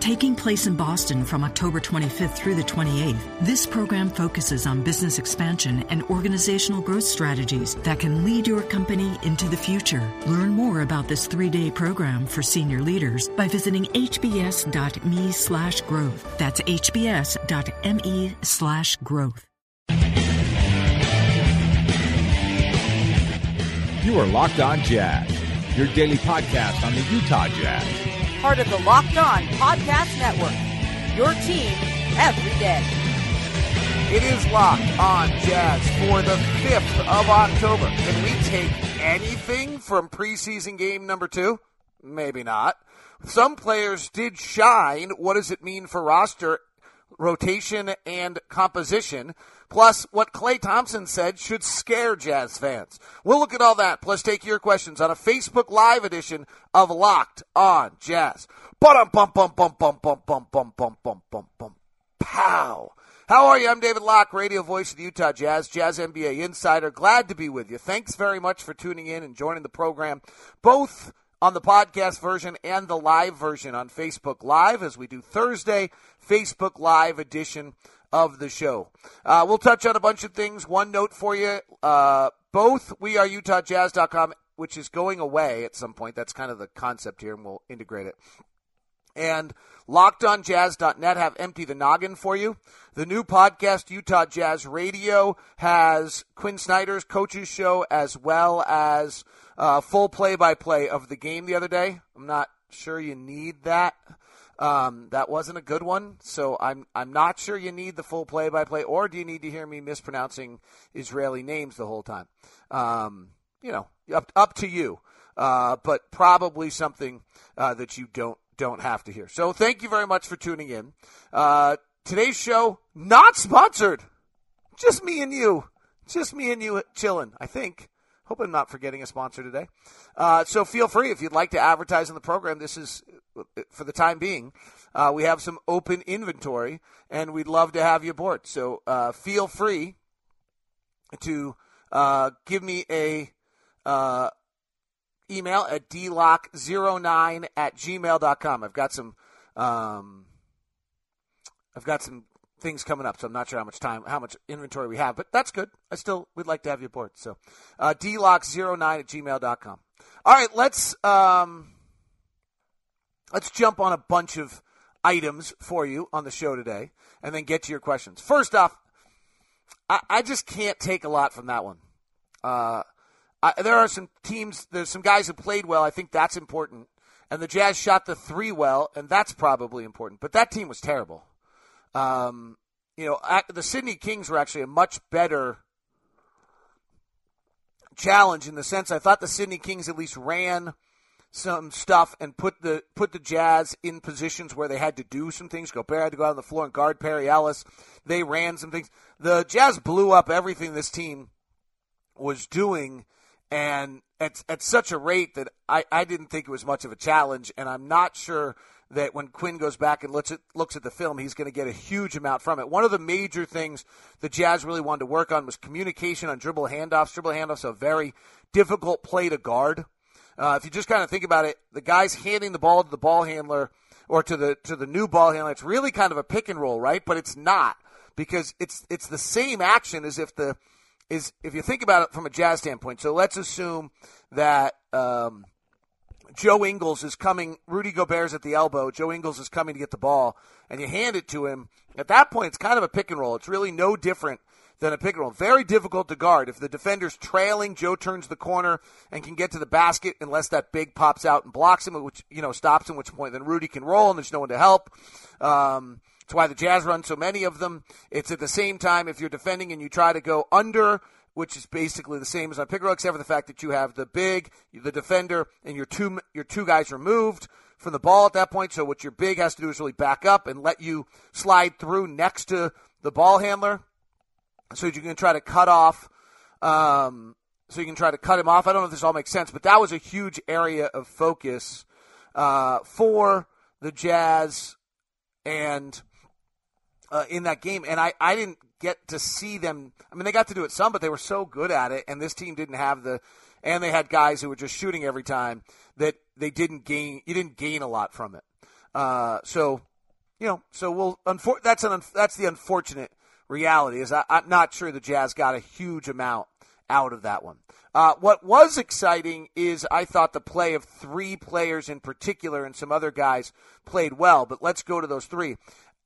Taking place in Boston from October 25th through the 28th, this program focuses on business expansion and organizational growth strategies that can lead your company into the future. Learn more about this three-day program for senior leaders by visiting hbs.me slash growth. That's hbs.me slash growth. You are Locked On Jazz, your daily podcast on the Utah Jazz. Part of the Locked On Podcast Network. Your team every day. It is Locked On Jazz for the 5th of October. Can we take anything from preseason game number two? Maybe not. Some players did shine. What does it mean for roster rotation and composition? Plus, what Klay Thompson said should scare Jazz fans. We'll look at all that, plus take your questions on a Facebook Live edition of Locked on Jazz. Bum bum bum bum bum bum bum bum bum bum bum bum. Pow. How are you? I'm David Locke, radio voice of the Utah Jazz, Jazz NBA insider. Glad to be with you. Thanks very much for tuning in and joining the program, both on the podcast version and the live version on Facebook Live as we do Thursday Facebook Live edition of the show. Uh, we'll touch on a bunch of things. One note for you. Uh, both we are UtahJazz.com, which is going away at some point. That's kind of the concept here, and we'll integrate it. And LockedOnJazz.net have Empty the Noggin for you. The new podcast, Utah Jazz Radio, has Quin Snyder's coaches show as well as uh, full play-by-play of the game the other day. I'm not sure you need that. Um, that wasn't a good one, so I'm I'm not sure you need the full play-by-play, or do you need to hear me mispronouncing Israeli names the whole time? Um, you know, up up to you, uh, but probably something uh, that you don't don't have to hear. So thank you very much for tuning in. Uh, today's show not sponsored, just me and you, just me and you chilling. I think. Hope I'm not forgetting a sponsor today. Uh, so feel free if you'd like to advertise in the program. This is for the time being. Uh, we have some open inventory, and we'd love to have you aboard. So uh, feel free to uh, give me a uh, email at dlock09 at gmail.com. I've got some um, I've got some things coming up, so I'm not sure how much time, how much inventory we have, but that's good. I still would like to have you aboard. So uh, dlock09 at gmail.com. All right, let's um, let's jump on a bunch of items for you on the show today, and then get to your questions. First off, I, I just can't take a lot from that one. Uh, there are some teams, there's some guys who played well. I think that's important. And the Jazz shot the three well, and that's probably important. But that team was terrible. Um, you know, the Sydney Kings were actually a much better challenge in the sense I thought the Sydney Kings at least ran some stuff and put the put the Jazz in positions where they had to do some things. Gobert had to go out on the floor and guard Perry Ellis. They ran some things. The Jazz blew up everything this team was doing and at, at such a rate that I, I didn't think it was much of a challenge. And I'm not sure that when Quin goes back and looks at, looks at the film, he's going to get a huge amount from it. One of the major things the Jazz really wanted to work on was communication on dribble handoffs. Dribble handoffs a very difficult play to guard. Uh, if you just kind of think about it, the guy's handing the ball to the ball handler or to the to the new ball handler. It's really kind of a pick and roll, right? But it's not because it's it's the same action as if the is if you think about it from a jazz standpoint. So let's assume that um, Joe Ingles is coming. Rudy Gobert's at the elbow. Joe Ingles is coming to get the ball, and you hand it to him. At that point, it's kind of a pick and roll. It's really no different than a pick and roll. Very difficult to guard. If the defender's trailing, Joe turns the corner and can get to the basket unless that big pops out and blocks him, which you know stops him. Which point then Rudy can roll and there's no one to help. Um, it's why the Jazz run so many of them. It's at the same time if you're defending and you try to go under, which is basically the same as on pick roll, except for the fact that you have the big, the defender, and your two your two guys removed from the ball at that point. So what your big has to do is really back up and let you slide through next to the ball handler, so you can try to cut off um, so you can try to cut him off. I don't know if this all makes sense, but that was a huge area of focus uh, for the Jazz and uh, in that game. And I, I didn't get to see them. I mean, they got to do it some, but they were so good at it, and this team didn't have the. And they had guys who were just shooting every time that they didn't gain. You didn't gain a lot from it. Uh, so, you know, so we'll. Unfor- that's an. That's the unfortunate reality. Is I, I'm not sure the Jazz got a huge amount out of that one. Uh, what was exciting is I thought the play of three players in particular and some other guys played well, but let's go to those three.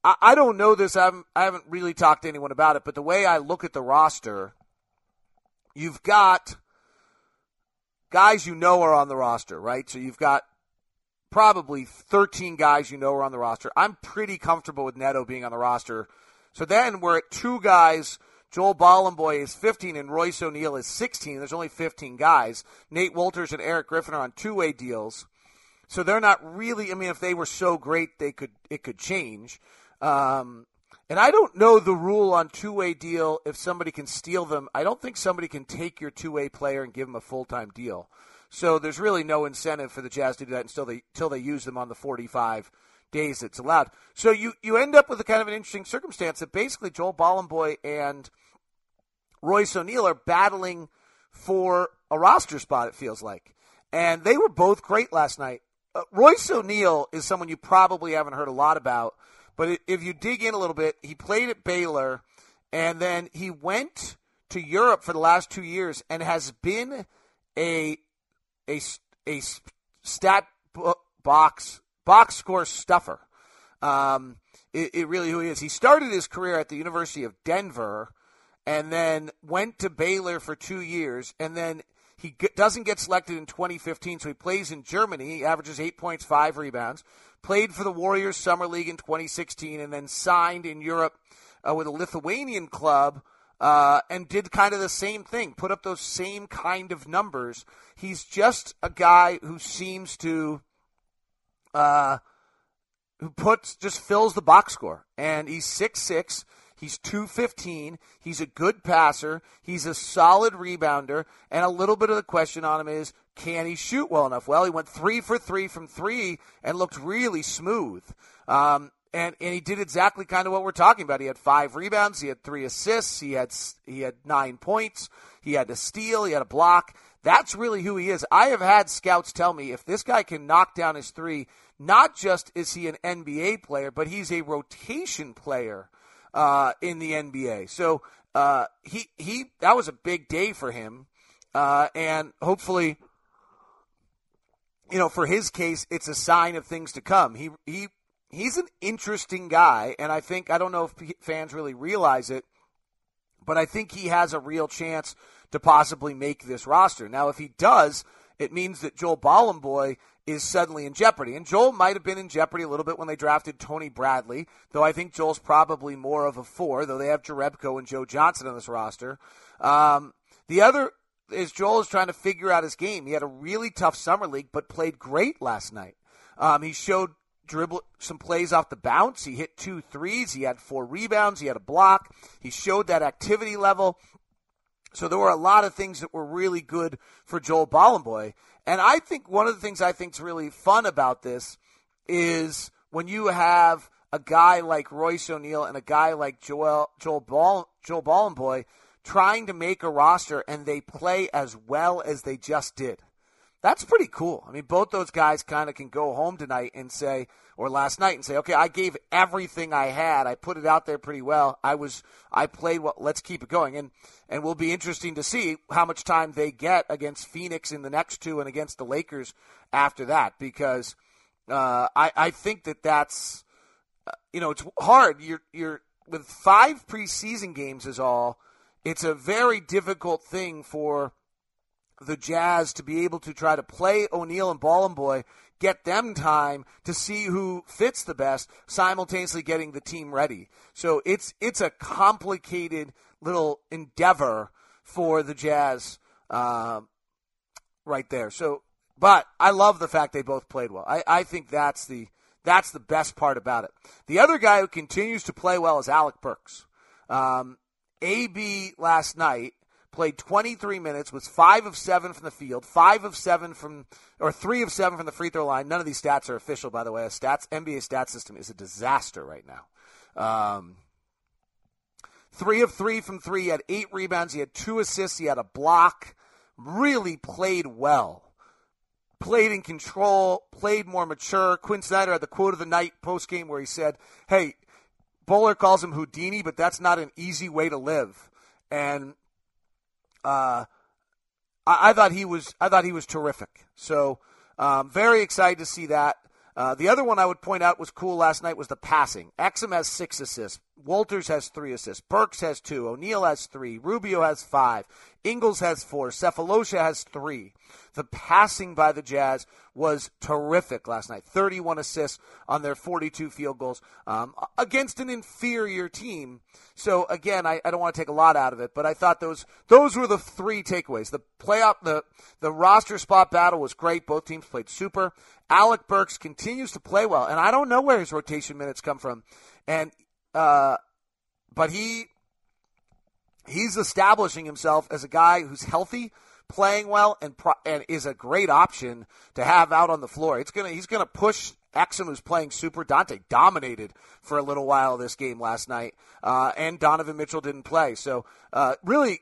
I, I don't know this. I haven't, I haven't really talked to anyone about it, but the way I look at the roster, you've got guys you know are on the roster, right? So you've got probably 13 guys you know are on the roster. I'm pretty comfortable with Neto being on the roster. So then we're at two guys – Joel Bolomboy is 15 and Royce O'Neale is 16. There's only 15 guys. Nate Walters and Eric Griffin are on two-way deals. So they're not really. I mean, if they were so great, they could it could change. Um, and I don't know the rule on two-way deal. If somebody can steal them, I don't think somebody can take your two-way player and give them a full-time deal. So there's really no incentive for the Jazz to do that until they until they use them on the 45 days it's allowed. So you you end up with a kind of an interesting circumstance that basically Joel Bolomboy and Royce O'Neale are battling for a roster spot, it feels like. And they were both great last night. Uh, Royce O'Neale is someone you probably haven't heard a lot about, but if you dig in a little bit, he played at Baylor, and then he went to Europe for the last two years and has been a a, a stat box box score stuffer. Um, it, it really who he is. He started his career at the University of Denver and then went to Baylor for two years, and then he doesn't get selected in 2015, so he plays in Germany. He averages eight points, five rebounds. Played for the Warriors Summer League in 2016, and then signed in Europe uh, with a Lithuanian club. Uh, and did kind of the same thing, put up those same kind of numbers. He's just a guy who seems to, uh, who puts just fills the box score, and he's six six. He's 215. He's a good passer. He's a solid rebounder. And a little bit of the question on him is can he shoot well enough? Well, he went three for three from three and looked really smooth. Um, and, and he did exactly kind of what we're talking about. He had five rebounds. He had three assists. He had, he had nine points. He had a steal. He had a block. That's really who he is. I have had scouts tell me if this guy can knock down his three, not just is he an NBA player, but he's a rotation player uh, in the NBA. So uh, he he that was a big day for him, uh, and hopefully, you know, for his case, it's a sign of things to come. He he he's an interesting guy, and I think I don't know if fans really realize it, but I think he has a real chance to possibly make this roster. Now, if he does, it means that Joel Bolomboy is suddenly in jeopardy. And Joel might have been in jeopardy a little bit when they drafted Tony Bradley, though I think Joel's probably more of a four, though they have Jerebko and Joe Johnson on this roster. Um, the other is Joel is trying to figure out his game. He had a really tough summer league, but played great last night. Um, he showed dribble some plays off the bounce. He hit two threes. He had four rebounds. He had a block. He showed that activity level. So there were a lot of things that were really good for Joel Bolomboy. And I think one of the things I think is really fun about this is when you have a guy like Royce O'Neale and a guy like Joel Joel Ball, Joel Bolomboy trying to make a roster and they play as well as they just did. That's pretty cool. I mean, both those guys kind of can go home tonight and say, or last night and say, okay, I gave everything I had. I put it out there pretty well. I was, I played well. Let's keep it going. And, and will be interesting to see how much time they get against Phoenix in the next two and against the Lakers after that, because, uh, I, I think that that's, you know, it's hard. You're, you're, with five preseason games is all, it's a very difficult thing for, the Jazz to be able to try to play O'Neale and Bolomboy, get them time to see who fits the best, simultaneously getting the team ready. So it's it's a complicated little endeavor for the Jazz uh, right there. So, but I love the fact they both played well. I, I think that's the that's the best part about it. The other guy who continues to play well is Alec Burks. Um, AB last night played 23 minutes, was five of seven from the field, five of seven from, or three of seven from the free throw line. None of these stats are official, by the way. A stats NBA stat system is a disaster right now. Um, three of three from three. He had eight rebounds. He had two assists. He had a block. Really played well. Played in control. Played more mature. Quin Snyder had the quote of the night post game where he said, "Hey, Bowler calls him Houdini, but that's not an easy way to live." And uh, I, I, thought he was I thought he was terrific. So um, very excited to see that. Uh, the other one I would point out was cool last night was the passing. Exum has six assists. Walters has three assists. Burks has two. O'Neale has three. Rubio has five. Ingles has four. Sefolosha has three. The passing by the Jazz was terrific last night. 31 assists on their 42 field goals um, against an inferior team. So again, I, I don't want to take a lot out of it, but I thought those those were the three takeaways. The playoff, the the roster spot battle was great. Both teams played super. Alec Burks continues to play well, and I don't know where his rotation minutes come from, and uh, but he he's establishing himself as a guy who's healthy, playing well, and pro- and is a great option to have out on the floor. It's gonna he's gonna push Exum, who's playing super. Dante dominated for a little while this game last night, uh, and Donovan Mitchell didn't play. So uh, really,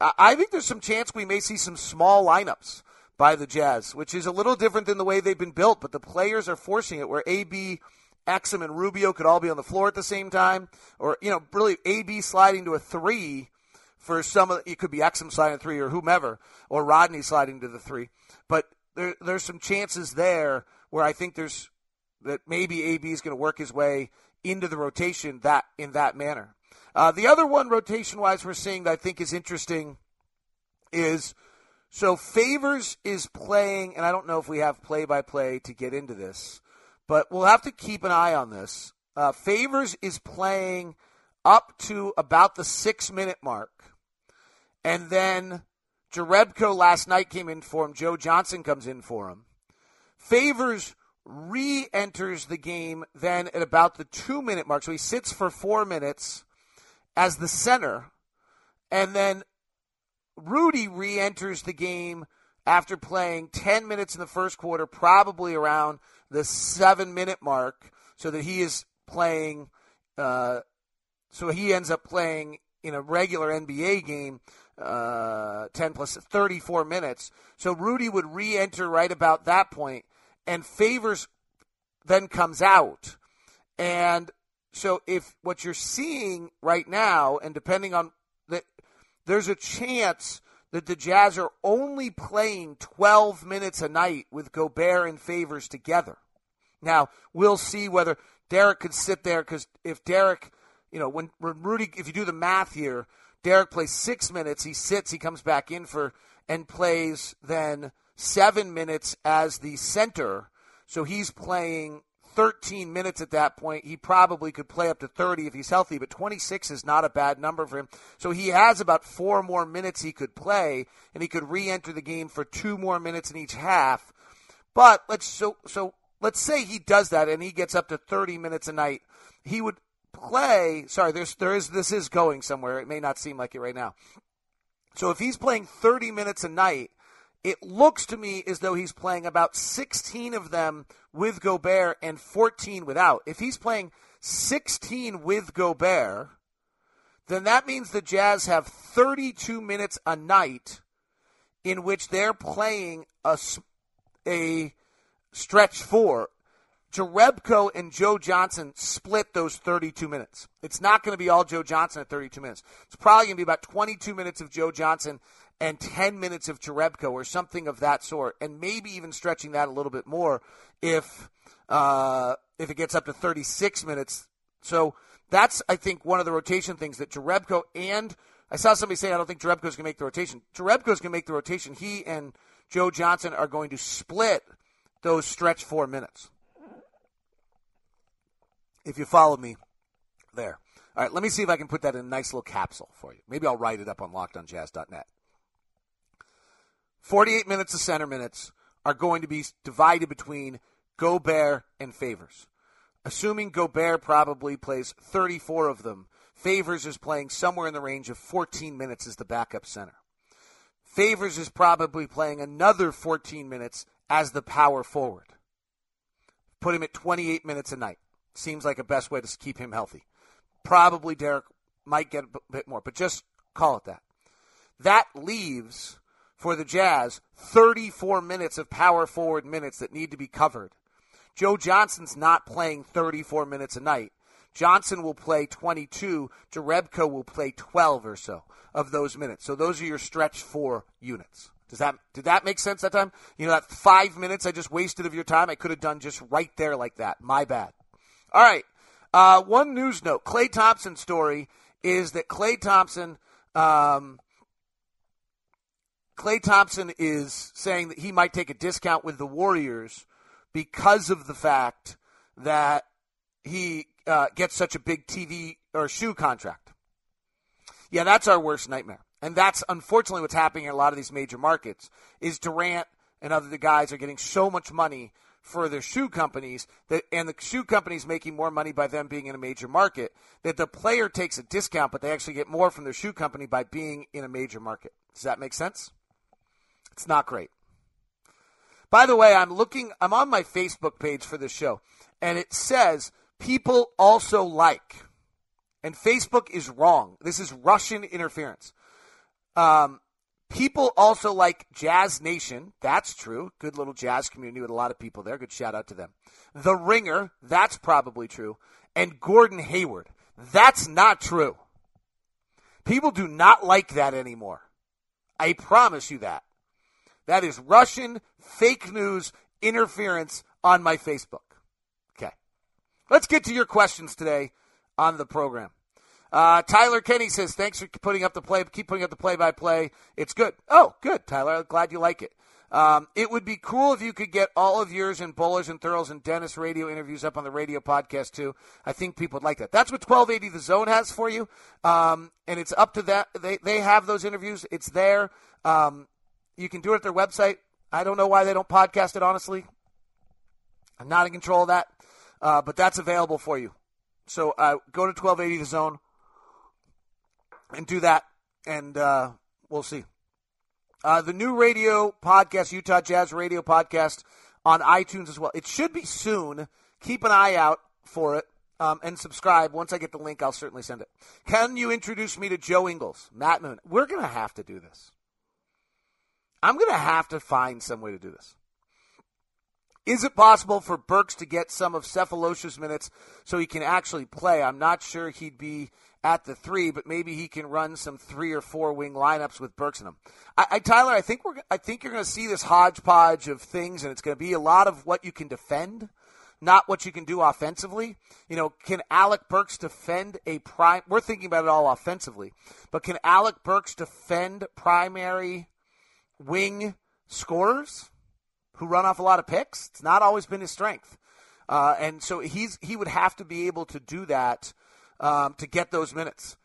I think there's some chance we may see some small lineups by the Jazz, which is a little different than the way they've been built. But the players are forcing it, where AB Exum and Rubio could all be on the floor at the same time, or you know, really AB sliding to a three for some of it could be Exum sliding three or whomever, or Rodney sliding to the three. But there, there's some chances there where I think there's that maybe AB is going to work his way into the rotation that in that manner. Uh, the other one rotation wise we're seeing that I think is interesting is so Favors is playing, and I don't know if we have play by play to get into this. But we'll have to keep an eye on this. Uh, Favors is playing up to about the six minute mark. And then Jerebko last night came in for him. Joe Johnson comes in for him. Favors re enters the game then at about the two minute mark. So he sits for four minutes as the center. And then Rudy re enters the game after playing 10 minutes in the first quarter, probably around the seven minute mark, so that he is playing. Uh, so he ends up playing in a regular NBA game, uh, 10 plus 34 minutes. So Rudy would re enter right about that point, and Favors then comes out. And so if what you're seeing right now, and depending on that, there's a chance that the Jazz are only playing 12 minutes a night with Gobert and Favors together. Now, we'll see whether Derrick could sit there because if Derrick, you know, when, when Rudy, if you do the math here, Derrick plays six minutes, he sits, he comes back in for, and plays then seven minutes as the center. So he's playing 13 minutes at that point. He probably could play up to 30 if he's healthy, but 26 is not a bad number for him. So he has about four more minutes he could play, and he could re-enter the game for two more minutes in each half. But let's so so let's say he does that and he gets up to 30 minutes a night. He would play. Sorry, there's there is this is going somewhere. It may not seem like it right now. So if he's playing 30 minutes a night it looks to me as though he's playing about 16 of them with Gobert and 14 without. If he's playing 16 with Gobert, then that means the Jazz have 32 minutes a night in which they're playing a, a stretch four. Jerebko and Joe Johnson split those 32 minutes. It's not going to be all Joe Johnson at 32 minutes. It's probably going to be about 22 minutes of Joe Johnson and 10 minutes of Jerebko or something of that sort, and maybe even stretching that a little bit more if uh, if it gets up to 36 minutes. So that's I think one of the rotation things that Jerebko and I saw somebody say I don't think Jerebko is going to make the rotation. Jerebko is going to make the rotation. He and Joe Johnson are going to split those stretch four minutes. If you follow me there. All right, let me see if I can put that in a nice little capsule for you. Maybe I'll write it up on lockedonjazz.net. 48 minutes of center minutes are going to be divided between Gobert and Favors. Assuming Gobert probably plays 34 of them, Favors is playing somewhere in the range of 14 minutes as the backup center. Favors is probably playing another 14 minutes as the power forward. Put him at 28 minutes a night. Seems like a best way to keep him healthy. Probably Derrick might get a bit more, but just call it that. That leaves for the Jazz 34 minutes of power forward minutes that need to be covered. Joe Johnson's not playing 34 minutes a night. Johnson will play 22. Jerebko will play 12 or so of those minutes. So those are your stretch four units. Does that did that make sense that time? You know that five minutes I just wasted of your time, I could have done just right there like that. My bad. All right. Uh, one news note: Klay Thompson story is that Klay Thompson, um, Klay Thompson is saying that he might take a discount with the Warriors because of the fact that he uh, gets such a big TV or shoe contract. Yeah, that's our worst nightmare. And that's unfortunately what's happening in a lot of these major markets is Durant and other guys are getting so much money for their shoe companies that and the shoe companies making more money by them being in a major market that the player takes a discount but they actually get more from their shoe company by being in a major market. Does that make sense? It's not great. By the way, I'm looking I'm on my Facebook page for this show and it says people also like and Facebook is wrong. This is Russian interference. Um, people also like Jazz Nation. That's true. Good little jazz community with a lot of people there. Good shout out to them. The Ringer. That's probably true. And Gordon Hayward. That's not true. People do not like that anymore. I promise you that. That is Russian fake news interference on my Facebook. Okay. Let's get to your questions today on the program. Uh, Tyler Kenny says, "Thanks for putting up the play. Keep putting up the play-by-play. It's good. Oh, good, Tyler. Glad you like it. Um, it would be cool if you could get all of yours and Bowlers and Thurls and Dennis radio interviews up on the radio podcast too. I think people would like that. That's what 1280 The Zone has for you, um, and it's up to that. They they have those interviews. It's there. Um, you can do it at their website. I don't know why they don't podcast it. Honestly, I'm not in control of that, uh, but that's available for you. So uh, go to 1280 The Zone and do that, and uh, we'll see. Uh, the new radio podcast, Utah Jazz Radio podcast, on iTunes as well. It should be soon. Keep an eye out for it um, and subscribe. Once I get the link, I'll certainly send it. Can you introduce me to Joe Ingles, Matt Moon? We're going to have to do this. I'm going to have to find some way to do this. Is it possible for Burks to get some of Sefolosha's minutes so he can actually play? I'm not sure he'd be at the three, but maybe he can run some three or four wing lineups with Burks in them. I, I Tyler, I think we're I think you're going to see this hodgepodge of things, and it's going to be a lot of what you can defend, not what you can do offensively. You know, can Alec Burks defend a prime? We're thinking about it all offensively, but can Alec Burks defend primary wing scorers? who run off a lot of picks. It's not always been his strength. Uh, and so he's he would have to be able to do that um, to get those minutes.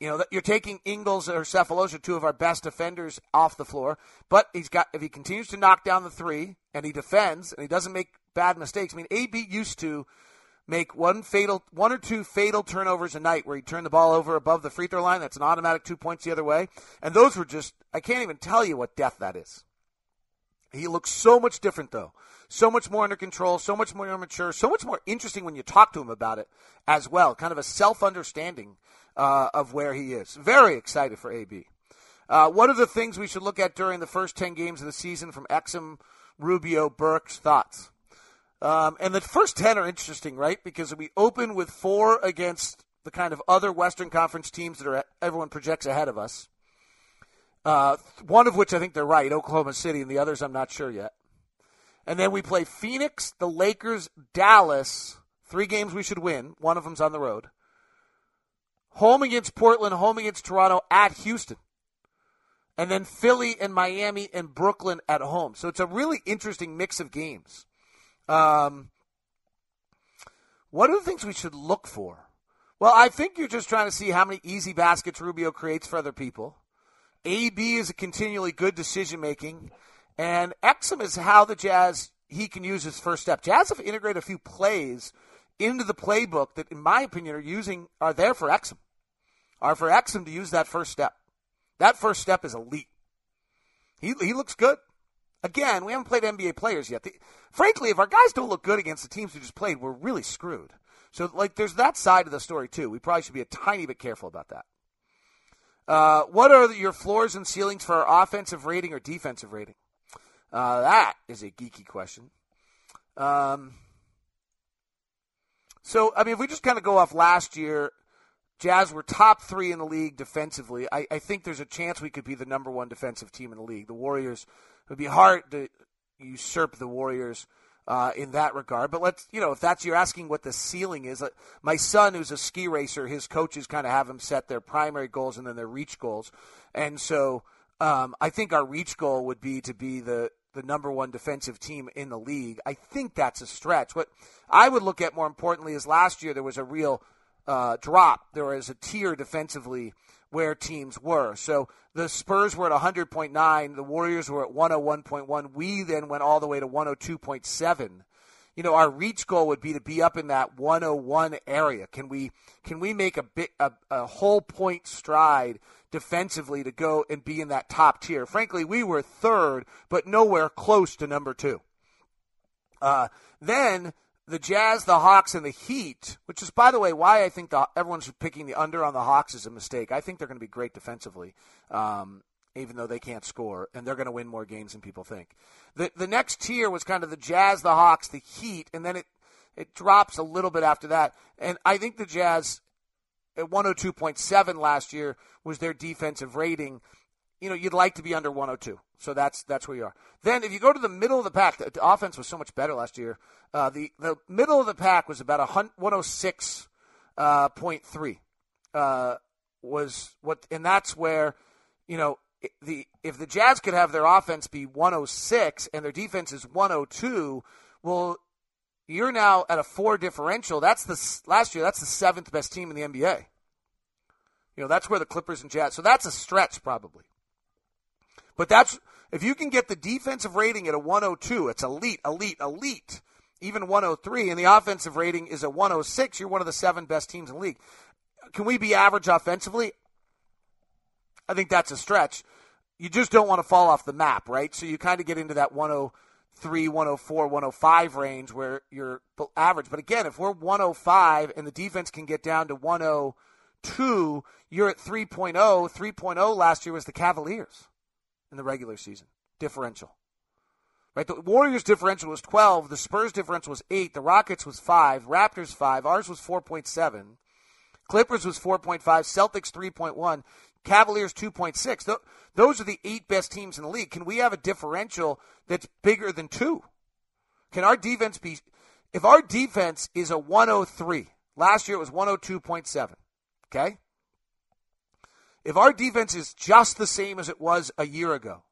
You know, you're taking Ingles or Sefolosha, two of our best defenders, off the floor. But he's got if he continues to knock down the three and he defends and he doesn't make bad mistakes. I mean, AB used to make one fatal, one or two fatal turnovers a night where he turned the ball over above the free throw line. That's an automatic two points the other way. And those were just I can't even tell you what death that is. He looks so much different, though. So much more under control, so much more mature, so much more interesting when you talk to him about it as well. Kind of a self understanding uh, of where he is. Very excited for AB. Uh, what are the things we should look at during the first 10 games of the season from Exum, Rubio, Burks? Thoughts? Um, and the first 10 are interesting, right? Because we open with four against the kind of other Western Conference teams that are everyone projects ahead of us. Uh, one of which I think they're right, Oklahoma City, and the others I'm not sure yet. And then we play Phoenix, the Lakers, Dallas. Three games we should win. One of them's on the road. Home against Portland, home against Toronto, at Houston. And then Philly and Miami and Brooklyn at home. So it's a really interesting mix of games. Um, what are the things we should look for? Well, I think you're just trying to see how many easy baskets Rubio creates for other people. AB is a continually good decision making, and Exum is how the Jazz he can use his first step. Jazz have integrated a few plays into the playbook that, in my opinion, are using are there for Exum, are for Exum to use that first step. That first step is elite. He he looks good. Again, we haven't played NBA players yet. The, frankly, if our guys don't look good against the teams we just played, we're really screwed. So, like, there's that side of the story too. We probably should be a tiny bit careful about that. Uh, what are your floors and ceilings for our offensive rating or defensive rating? Uh, that is a geeky question. Um, so, I mean, if we just kind of go off last year, Jazz were top three in the league defensively. I, I think there's a chance we could be the number one defensive team in the league. The Warriors it would be hard to usurp the Warriors uh, in that regard. But let's, you know, if that's you're asking what the ceiling is, uh, my son, who's a ski racer, his coaches kind of have him set their primary goals and then their reach goals. And so um, I think our reach goal would be to be the the number one defensive team in the league. I think that's a stretch. What I would look at more importantly is last year there was a real uh, drop. There was a tier defensively where teams were. So the Spurs were at 100.9, the Warriors were at 101.1. We then went all the way to 102.7. You know, our reach goal would be to be up in that 101 area. Can we can we make a bit a, a whole point stride defensively to go and be in that top tier? Frankly, we were third, but nowhere close to number two. Uh, then the Jazz, the Hawks, and the Heat, which is, by the way, why I think the, everyone's picking the under on the Hawks is a mistake. I think they're going to be great defensively, um, even though they can't score, and they're going to win more games than people think. The the next tier was kind of the Jazz, the Hawks, the Heat, and then it it drops a little bit after that. And I think the Jazz at 102.7 last year was their defensive rating. You know, you'd like to be under 102. So that's that's where you are. Then if you go to the middle of the pack, the, the offense was so much better last year. Uh, the the middle of the pack was about a 106.3 uh, uh, was what, and that's where you know the if the Jazz could have their offense be 106 and their defense is 102, well, you're now at a four differential. That's the last year. That's the seventh best team in the NBA. You know that's where the Clippers and Jazz. So that's a stretch probably. But that's if you can get the defensive rating at a 102, it's elite, elite, elite. Even 103, and the offensive rating is a 106. You're one of the seven best teams in the league. Can we be average offensively? I think that's a stretch. You just don't want to fall off the map, right? So you kind of get into that 103, 104, 105 range where you're average. But again, if we're 105 and the defense can get down to 102, you're at 3.0. 3.0 last year was the Cavaliers in the regular season differential. Right, the Warriors differential was 12, the Spurs differential was 8, the Rockets was 5, Raptors 5, ours was 4.7. Clippers was 4.5, Celtics 3.1, Cavaliers 2.6. Those are the eight best teams in the league. Can we have a differential that's bigger than 2? Can our defense be if our defense is a 103, last year it was 102.7, okay? If our defense is just the same as it was a year ago,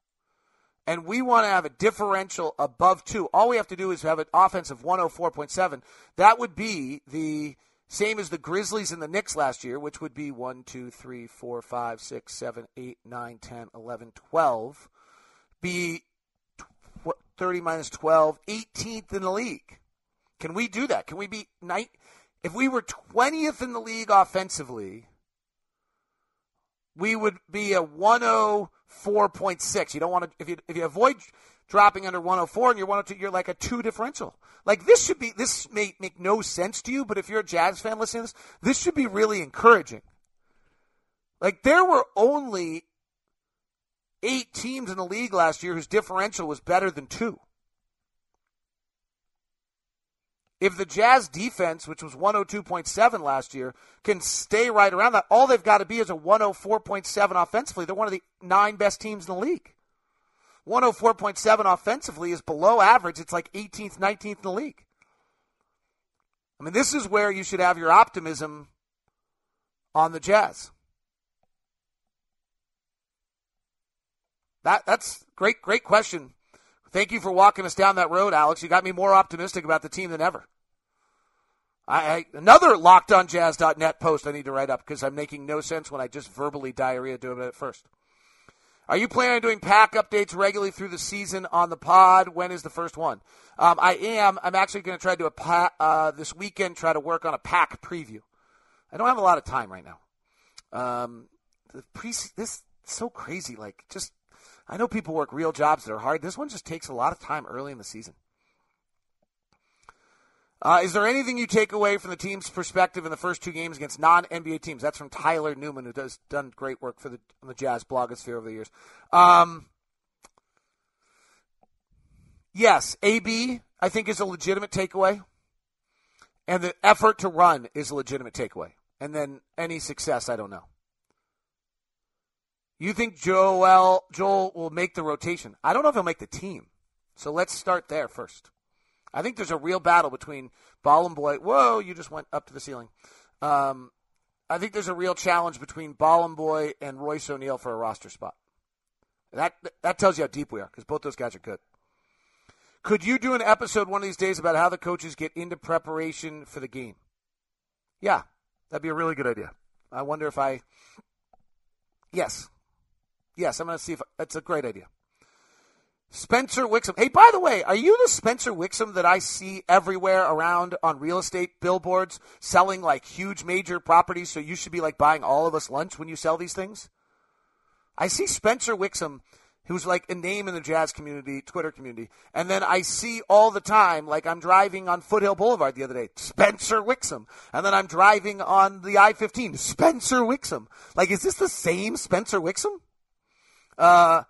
and we want to have a differential above two, all we have to do is have an offense of 104.7. That would be the same as the Grizzlies and the Knicks last year, which would be 1, 2, 3, 4, 5, 6, 7, 8, 9, 10, 11, 12. Be 30 minus 12, 18th in the league. Can we do that? Can we be night? If we were 20th in the league offensively, we would be a 104.6. You don't want to if you if you avoid dropping under 104 and you're 102, you're like a two differential. Like this should be this may make no sense to you, but if you're a Jazz fan listening to this, this should be really encouraging. Like there were only eight teams in the league last year whose differential was better than two. If the Jazz defense, which was 102.7 last year, can stay right around that, all they've got to be is a 104.7 offensively. They're one of the nine best teams in the league. 104.7 offensively is below average. It's like 18th, 19th in the league. I mean, this is where you should have your optimism on the Jazz. That that's great, great question. Thank you for walking us down that road, Alex. You got me more optimistic about the team than ever. I, another lockedonjazz.net post I need to write up because I'm making no sense when I just verbally diarrhea do it at first. Are you planning on doing pack updates regularly through the season on the pod? When is the first one? Um, I am. I'm actually going to try to do a pack, uh, this weekend. Try to work on a pack preview. I don't have a lot of time right now. Um, the pre this so crazy. Like just I know people work real jobs that are hard. This one just takes a lot of time early in the season. Uh, is there anything you take away from the team's perspective in the first two games against non-NBA teams? That's from Tyler Newman, who does done great work for the the Jazz blogosphere over the years. Um, yes, AB I think is a legitimate takeaway, and the effort to run is a legitimate takeaway, and then any success I don't know. You think Joel Joel will make the rotation? I don't know if he'll make the team. So let's start there first. I think there's a real battle between Bolomboy. Whoa, you just went up to the ceiling. Um, I think there's a real challenge between Bolomboy and Royce O'Neale for a roster spot. That that tells you how deep we are because both those guys are good. Could you do an episode one of these days about how the coaches get into preparation for the game? Yeah, that'd be a really good idea. I wonder if I. Yes, yes, I'm going to see if that's a great idea. Spencer Wixom. Hey, by the way, are you the Spencer Wixom that I see everywhere around on real estate billboards selling like huge major properties? So you should be like buying all of us lunch when you sell these things? I see Spencer Wixom, who's like a name in the jazz community, Twitter community. And then I see all the time, like I'm driving on Foothill Boulevard the other day, Spencer Wixom. And then I'm driving on the I 15, Spencer Wixom. Like, is this the same Spencer Wixom? Uh,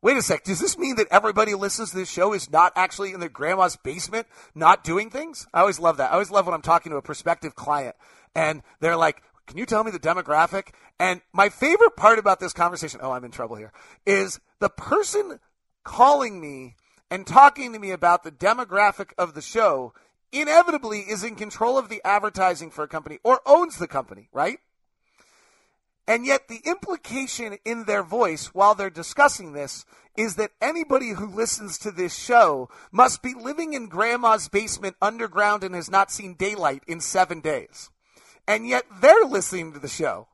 Wait a sec. Does this mean that everybody listens to this show is not actually in their grandma's basement, not doing things? I always love that. I always love when I'm talking to a prospective client and they're like, can you tell me the demographic? And my favorite part about this conversation, oh, I'm in trouble here, is the person calling me and talking to me about the demographic of the show inevitably is in control of the advertising for a company or owns the company, right? And yet, the implication in their voice while they're discussing this is that anybody who listens to this show must be living in grandma's basement underground and has not seen daylight in seven days. And yet, they're listening to the show.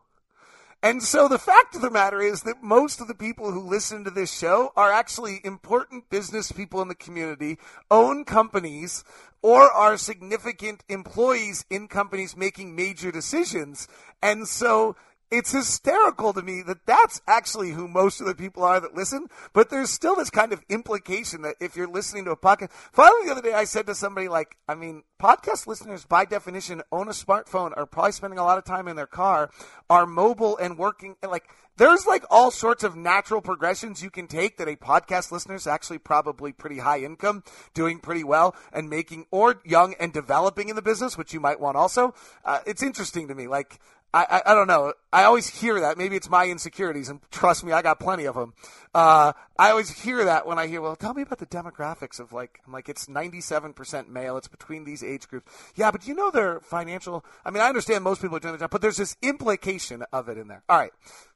And so the fact of the matter is that most of the people who listen to this show are actually important business people in the community, own companies, or are significant employees in companies making major decisions. And so it's hysterical to me that that's actually who most of the people are that listen. But there's still this kind of implication that if you're listening to a podcast, finally the other day I said to somebody like, I mean, podcast listeners by definition own a smartphone, are probably spending a lot of time in their car, are mobile and working, and like there's like all sorts of natural progressions you can take that a podcast listener is actually probably pretty high income, doing pretty well, and making or young and developing in the business, which you might want also. Uh, it's interesting to me. Like I, I, I, don't know. I always hear that. Maybe it's my insecurities, and trust me, I got plenty of them. Uh, I always hear that when I hear, well, tell me about the demographics of like, I'm like, it's 97% male. It's between these age groups. Yeah, but you know their financial. I mean, I understand most people are doing their job, but there's this implication of it in there. All right,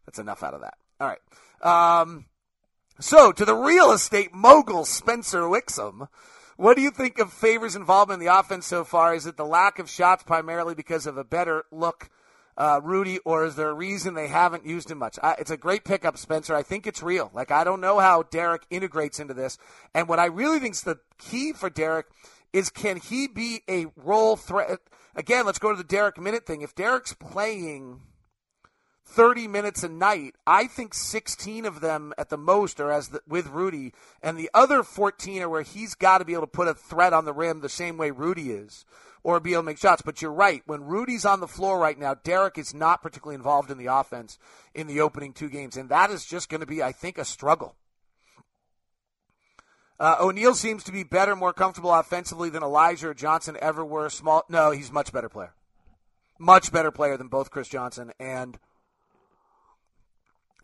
that's enough out of that. All right. Um, so to the real estate mogul Spencer Wixom. What do you think of Favors' involvement in the offense so far? Is it the lack of shots primarily because of a better look uh, Rudy, or is there a reason they haven't used him much? I, it's a great pickup, Spencer. I think it's real. Like, I don't know how Derrick integrates into this. And what I really think is the key for Derrick is can he be a roll threat? Again, let's go to the Derrick minute thing. If Derrick's playing 30 minutes a night, I think 16 of them at the most are as the, with Rudy, and the other 14 are where he's got to be able to put a threat on the rim the same way Rudy is or be able to make shots. But you're right. When Rudy's on the floor right now, Derrick is not particularly involved in the offense in the opening two games. And that is just going to be, I think, a struggle. Uh, O'Neale seems to be better, more comfortable offensively than Elijah or Johnson ever were. Small, no, he's much better player, much better player than both Chris Johnson and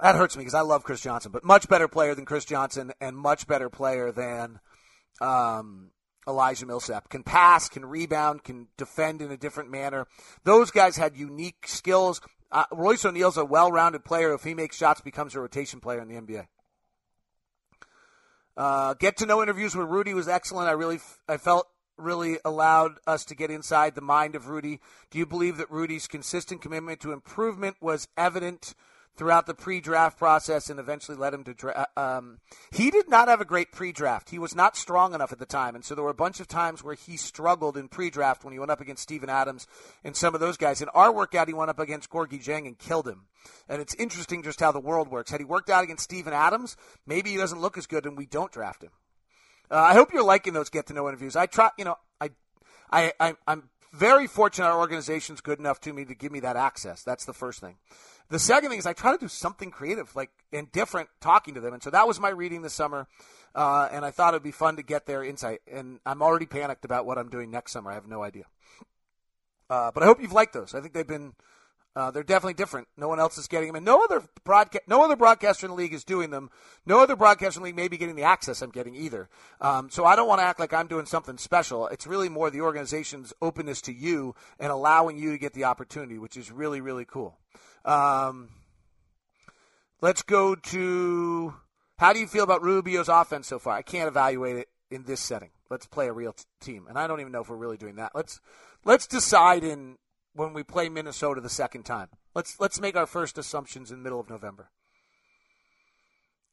that hurts me because I love Chris Johnson, but much better player than Chris Johnson and much better player than um, Elijah Millsap. Can pass, can rebound, can defend in a different manner. Those guys had unique skills. Uh, Royce O'Neale's a well-rounded player. If he makes shots, becomes a rotation player in the NBA. Uh, get to know interviews with Rudy was excellent. I really, I felt really allowed us to get inside the mind of Rudy. Do you believe that Rudy's consistent commitment to improvement was evident throughout the pre-draft process and eventually led him to draft. Um, he did not have a great pre-draft. He was not strong enough at the time, and so there were a bunch of times where he struggled in pre-draft when he went up against Steven Adams and some of those guys. In our workout, he went up against Gorgui Dieng and killed him. And it's interesting just how the world works. Had he worked out against Steven Adams, maybe he doesn't look as good, and we don't draft him. Uh, I hope you're liking those get to know interviews. I try, you know, I, I, I I'm very fortunate our organization's good enough to me to give me that access. That's the first thing. The second thing is I try to do something creative, like and different, talking to them. And so that was my reading this summer, uh, and I thought it'd be fun to get their insight. And I'm already panicked about what I'm doing next summer. I have no idea. Uh, but I hope you've liked those. I think they've been uh, they're definitely different. No one else is getting them, and no other broadcast, no other broadcaster in the league is doing them. No other broadcaster in the league may be getting the access I'm getting either. Um, so I don't want to act like I'm doing something special. It's really more the organization's openness to you and allowing you to get the opportunity, which is really really cool. Um, let's go to how do you feel about Rubio's offense so far? I can't evaluate it in this setting. Let's play a real t- team, and I don't even know if we're really doing that. Let's let's decide in when we play Minnesota the second time. Let's let's make our first assumptions in the middle of November.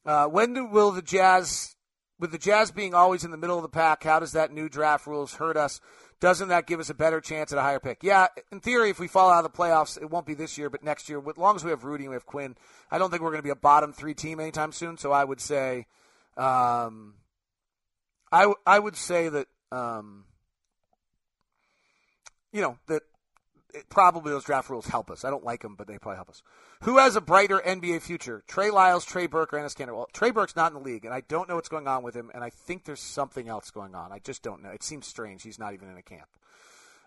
Uh, when do, will the Jazz, with the Jazz being always in the middle of the pack, how does that new draft rules hurt us? Doesn't that give us a better chance at a higher pick? Yeah, in theory, if we fall out of the playoffs, it won't be this year, but next year. As long as we have Rudy and we have Quin, I don't think we're going to be a bottom three team anytime soon. So I would say, um, I I would say that, um, you know, that probably those draft rules help us. I don't like them, but they probably help us. Who has a brighter NBA future? Trey Lyles, Trey Burke, or Enes Kanter? Well, Trey Burke's not in the league, and I don't know what's going on with him, and I think there's something else going on. I just don't know. It seems strange. He's not even in a camp.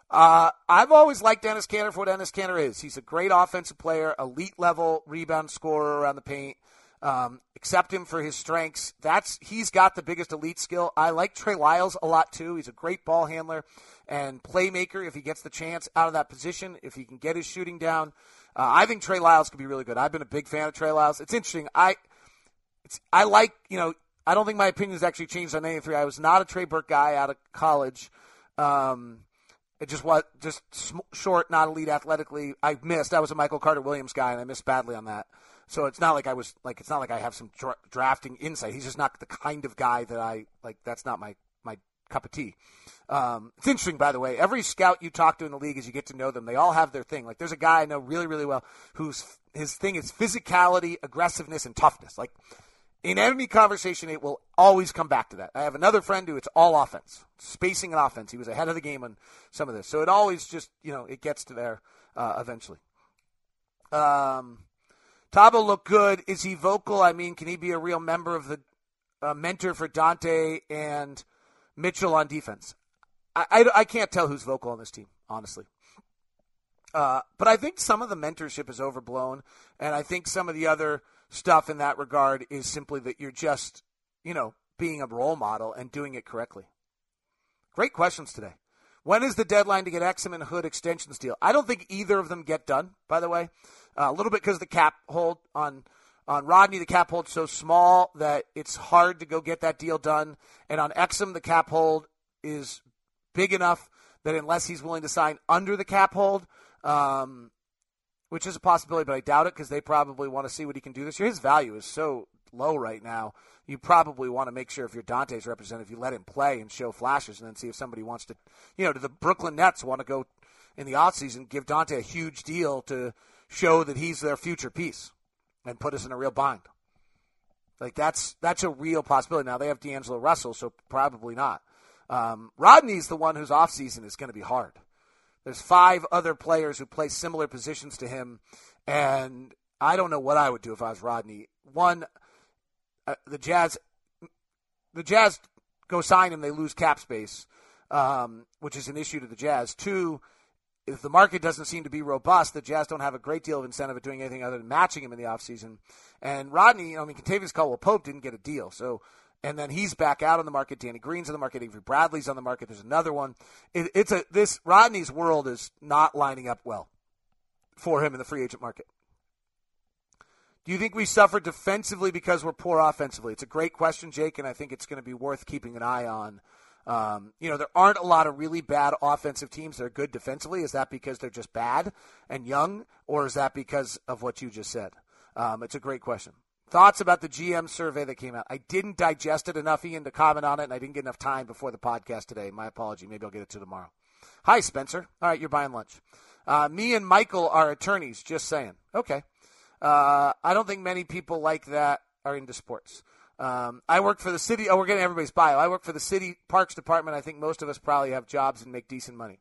Uh, I've always liked Enes Kanter for what Enes Kanter is. He's a great offensive player, elite level rebound scorer around the paint. Um, accept him for his strengths. That's he's got the biggest elite skill. I like Trey Lyles a lot too. He's a great ball handler and playmaker if he gets the chance out of that position. If he can get his shooting down, uh, I think Trey Lyles could be really good. I've been a big fan of Trey Lyles. It's interesting. I it's I like you know I don't think my opinion has actually changed on any three. I was not a Trey Burke guy out of college. Um, it just was just short, not elite athletically. I missed. I was a Michael Carter Williams guy, and I missed badly on that. So it's not like I was like it's not like I have some dra- drafting insight. He's just not the kind of guy that I like. That's not my my cup of tea. Um, it's interesting, by the way. Every scout you talk to in the league, as you get to know them, they all have their thing. Like there's a guy I know really really well whose his thing is physicality, aggressiveness, and toughness. Like in any conversation, it will always come back to that. I have another friend who it's all offense, spacing and offense. He was ahead of the game on some of this, so it always just you know it gets to there uh, eventually. Um, Thabo looked good. Is he vocal? I mean, can he be a real member of the uh, mentor for Dante and Mitchell on defense? I, I, I, can't tell who's vocal on this team, honestly. Uh, but I think some of the mentorship is overblown, and I think some of the other stuff in that regard is simply that you're just, you know, being a role model and doing it correctly. Great questions today. When is the deadline to get Exum and Hood extensions deal? I don't think either of them get done, by the way. Uh, a little bit because the cap hold on on Rodney, the cap hold's so small that it's hard to go get that deal done. And on Exum, the cap hold is big enough that unless he's willing to sign under the cap hold, um, which is a possibility, but I doubt it because they probably want to see what he can do this year. His value is so low right now. You probably want to make sure if you're Dante's representative, you let him play and show flashes and then see if somebody wants to, you know, do the Brooklyn Nets want to go in the offseason, give Dante a huge deal to show that he's their future piece and put us in a real bind. Like that's that's a real possibility. Now they have D'Angelo Russell, so probably not. Um, Rodney's the one whose offseason is going to be hard. There's five other players who play similar positions to him, and I don't know what I would do if I was Rodney. One, uh, the Jazz, the Jazz go sign him, they lose cap space, um, which is an issue to the Jazz. Two, if the market doesn't seem to be robust, the Jazz don't have a great deal of incentive of doing anything other than matching him in the offseason. And Rodney, I mean, Kentavious Caldwell Pope didn't get a deal. So, and then he's back out on the market. Danny Green's on the market. Avery Bradley's on the market. There's another one. It, it's a, this, Rodney's world is not lining up well for him in the free agent market. Do you think we suffer defensively because we're poor offensively? It's a great question, Jake, and I think it's going to be worth keeping an eye on um, you know, there aren't a lot of really bad offensive teams that are good defensively. Is that because they're just bad and young, or is that because of what you just said? Um, it's a great question. Thoughts about the GM survey that came out? I didn't digest it enough, Ian, to comment on it, and I didn't get enough time before the podcast today. My apology. Maybe I'll get it to tomorrow. Hi, Spencer. All right, you're buying lunch. Uh, me and Michael are attorneys. Just saying. Okay. Uh, I don't think many people like that are into sports. Um, I work for the city. Oh, we're getting everybody's bio. I work for the city parks department. I think most of us probably have jobs and make decent money.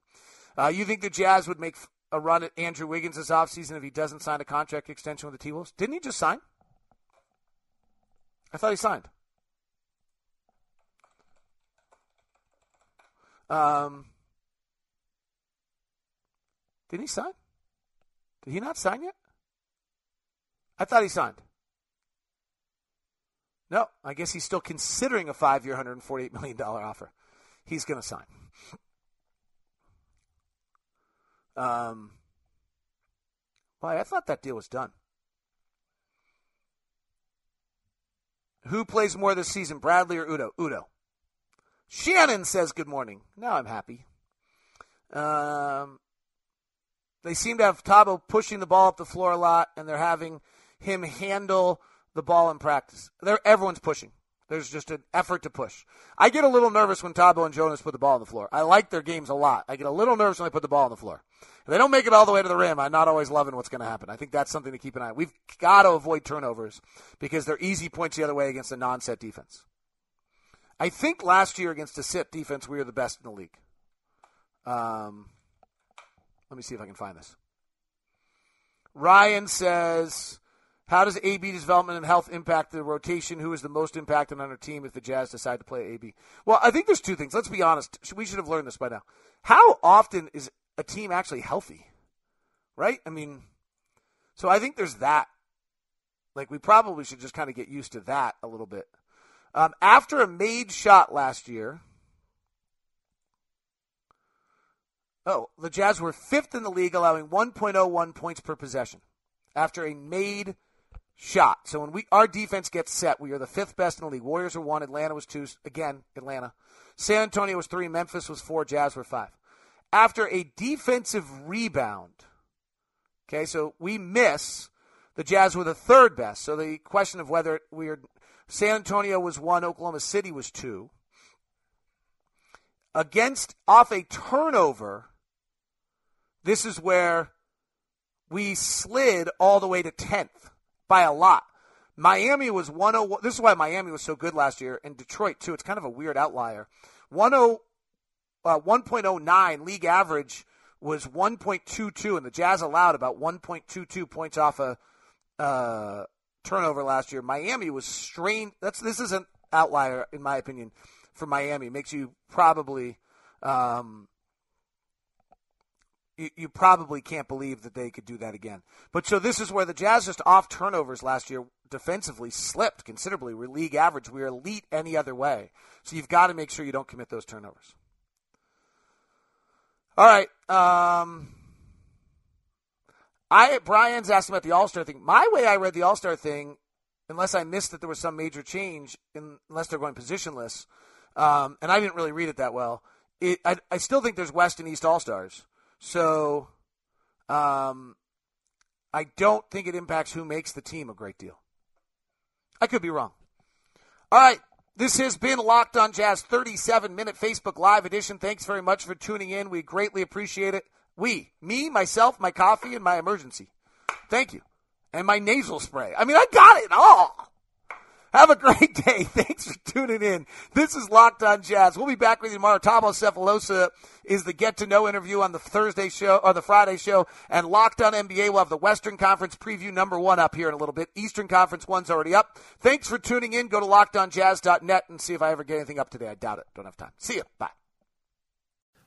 Uh, you think the Jazz would make a run at Andrew Wiggins this offseason if he doesn't sign a contract extension with the T Wolves? Didn't he just sign? I thought he signed. Um, didn't he sign? Did he not sign yet? I thought he signed. No, I guess he's still considering a five year, $148 million offer. He's going to sign. Um, why? I thought that deal was done. Who plays more this season, Bradley or Udo? Udoh. Shannon says good morning. Now I'm happy. Um, they seem to have Thabo pushing the ball up the floor a lot, and they're having him handle the ball in practice. They're, everyone's pushing. There's just an effort to push. I get a little nervous when Thabo and Jonas put the ball on the floor. I like their games a lot. I get a little nervous when they put the ball on the floor. If they don't make it all the way to the rim, I'm not always loving what's going to happen. I think that's something to keep an eye on. We've got to avoid turnovers because they're easy points the other way against a non-set defense. I think last year against a set defense, we were the best in the league. Um, let me see if I can find this. Ryan says how does AB development and health impact the rotation? Who is the most impacted on our team if the Jazz decide to play AB? Well, I think there's two things. Let's be honest. We should have learned this by now. How often is a team actually healthy? Right? I mean, so I think there's that. Like, we probably should just kind of get used to that a little bit. Um, after a made shot last year, oh, the Jazz were fifth in the league, allowing 1.01 points per possession after a made shot. So when we our defense gets set, we are the fifth best in the league. Warriors are one, Atlanta was two. Again, Atlanta. San Antonio was three, Memphis was four, Jazz were five. After a defensive rebound, okay, so we miss. The Jazz were the third best. So the question of whether we are San Antonio was one, Oklahoma City was two. Against off a turnover, this is where we slid all the way to 10th by a lot. Miami was 101. This is why Miami was so good last year, and Detroit, too. It's kind of a weird outlier. 10, uh, 1.09 league average was 1.22, and the Jazz allowed about 1.22 points off a uh, turnover last year. Miami was strained. That's This is an outlier, in my opinion, for Miami. Makes you probably. Um, you, you probably can't believe that they could do that again. But so this is where the Jazz just off turnovers last year defensively slipped considerably. We're league average. We're elite any other way. So you've got to make sure you don't commit those turnovers. All right. Um, I Brian's asking about the All Star thing. My way I read the All Star thing, unless I missed that there was some major change, in, unless they're going positionless, um, and I didn't really read it that well. It, I, I still think there's West and East All Stars. So um, I don't think it impacts who makes the team a great deal. I could be wrong. All right. This has been Locked on Jazz 37 minute Facebook Live edition. Thanks very much for tuning in. We greatly appreciate it. We, me, myself, my coffee, and my Emergen-C. Thank you. And my nasal spray. I mean, I got it all. Have a great day. Thanks for tuning in. This is Locked On Jazz. We'll be back with you tomorrow. Thabo Sefolosha is the get to know interview on the Thursday show or the Friday show. And Locked On NBA will have the Western Conference preview number one up here in a little bit. Eastern Conference one's already up. Thanks for tuning in. Go to lockedonjazz.net and see if I ever get anything up today. I doubt it. Don't have time. See you. Bye.